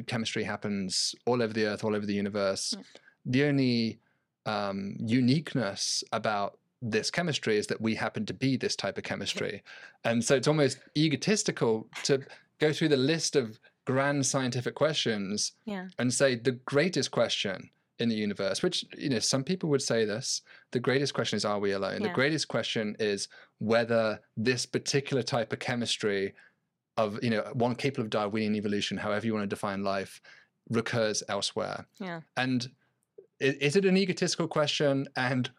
Chemistry happens all over the earth, all over the universe. Yeah. The only um, uniqueness about this chemistry is that we happen to be this type of chemistry. And so it's almost egotistical to go through the list of grand scientific questions Yeah. and say the greatest question in the universe, which, you know, some people would say this the greatest question is, are we alone? The greatest question is whether this particular type of chemistry of, you know, one capable of Darwinian evolution, however you want to define life, recurs elsewhere. Yeah. And i- is it an egotistical question? And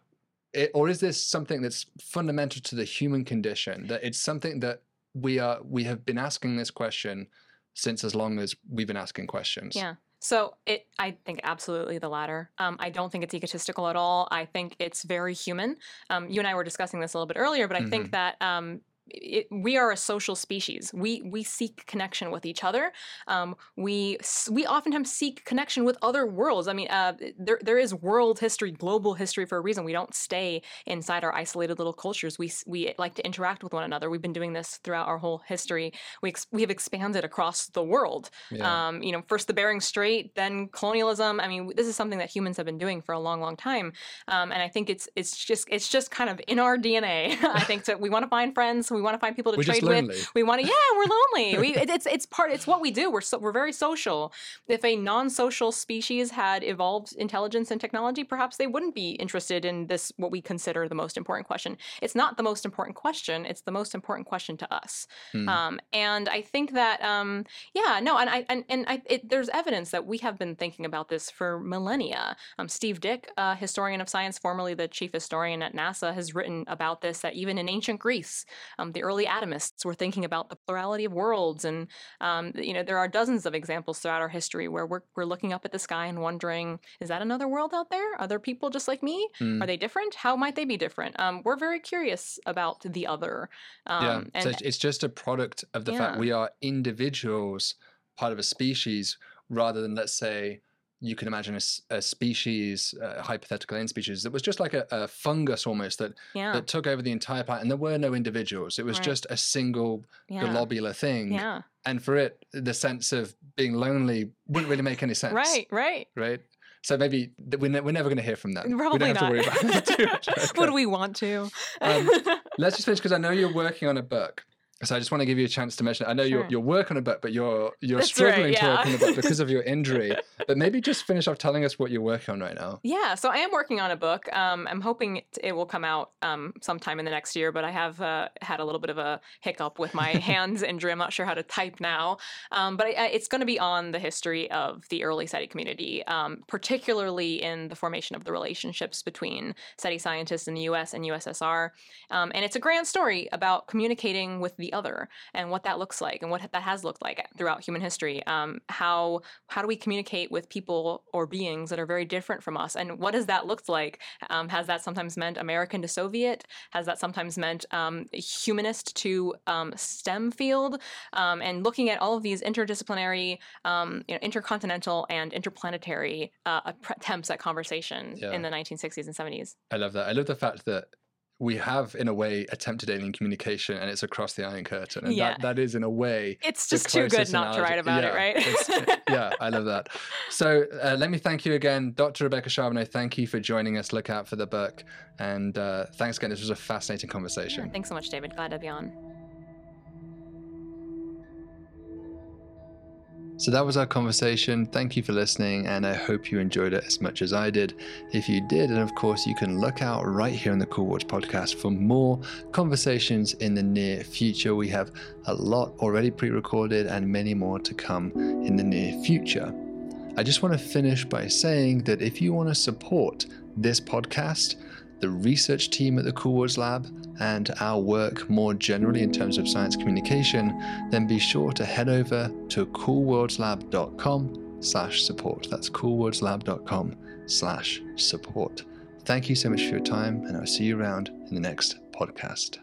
it, or is this something that's fundamental to the human condition? That it's something that we are we have been asking this question since as long as we've been asking questions. Yeah. So it, I think absolutely the latter. Um, I don't think it's egotistical at all. I think it's very human. Um, you and I were discussing this a little bit earlier, but I think that um, it, we are a social species. We we seek connection with each other. Um, we we oftentimes seek connection with other worlds. I mean, uh, there there is world history, global history for a reason. We don't stay inside our isolated little cultures. We we like to interact with one another. We've been doing this throughout our whole history. We ex- we have expanded across the world. Yeah. Um, you know, first the Bering Strait, then colonialism. I mean, this is something that humans have been doing for a long, long time, um, and I think it's it's just it's just kind of in our DNA. I think that we want to find friends, we want to find people to We're trade with. We want to, yeah, we're lonely. We it, it's it's part it's what we do. We're so, we're very social. If a non-social species had evolved intelligence and technology, perhaps they wouldn't be interested in this what we consider the most important question. It's not the most important question. It's the most important question to us. Hmm. Um, and I think that, um, yeah, no, and I and, and I, it, there's evidence that we have been thinking about this for millennia. Um, Steve Dick, a historian of science, formerly the chief historian at NASA, has written about this. That even in ancient Greece, um, the early atomists were thinking about the plurality of worlds, and um, you know there are dozens of examples throughout our history where we're we're looking up at the sky and wondering, is that another world out there? Are there people just like me? Mm. Are they different? How might they be different? Um, we're very curious about the other. Um, yeah. and so it's- it's just a product of the fact we are individuals, part of a species, rather than let's say you can imagine a species, a hypothetical end species that was just like a, a fungus almost that yeah, that took over the entire planet, and there were no individuals. It was Right. just a single yeah, globular thing. yeah. And for it, the sense of being lonely wouldn't really make any sense. Right, right. Right. So maybe we're, ne- we're never going to hear from them. we Probably don't have not. to worry about it too much. Would we want to? Um, Let's just finish because I know you're working on a book. So I just want to give you a chance to mention. I know you're you're working on a book, but you're you're That's right, struggling to work on the book because of your injury. but maybe just finish off telling us what you're working on right now. Yeah, so I am working on a book. Um, I'm hoping it, it will come out um, sometime in the next year, but I have uh, had a little bit of a hiccup with my hands injury. I'm not sure how to type now, um, but I, I, it's going to be on the history of the early SETI community, um, particularly in the formation of the relationships between SETI scientists in the U.S. and USSR. Um, and it's a grand story about communicating with the other and what that looks like and what that has looked like throughout human history. Um, how how do we communicate with people or beings that are very different from us, and what has that looked like? Um, has that sometimes meant American to Soviet? Has that sometimes meant um, humanist to um, STEM field? Um, and looking at all of these interdisciplinary, um, you know, intercontinental and interplanetary uh, attempts at conversation Yeah. in the 1960s and 70s. I love that. I love the fact that we have, in a way, attempted alien communication, and it's across the Iron Curtain, and Yeah. that, that is, in a way, It's just too good not to write about Yeah, it, right? yeah, I love that. So uh, let me thank you again, Dr. Rebecca Charbonneau. Thank you for joining us. Look out for the book, and uh, thanks again. This was a fascinating conversation. Yeah, thanks so much, David. Glad to be on. So that was our conversation. Thank you for listening, and I hope you enjoyed it as much as I did. If you did, and of course, you can look out right here on the Cool Worlds podcast for more conversations in the near future. We have a lot already pre recorded and many more to come in the near future. I just want to finish by saying that if you want to support this podcast, the research team at the Cool Worlds Lab, and our work more generally in terms of science communication, then be sure to head over to coolworldslab.com slash support. That's coolworldslab.com slash support. Thank you so much for your time, and I'll see you around in the next podcast.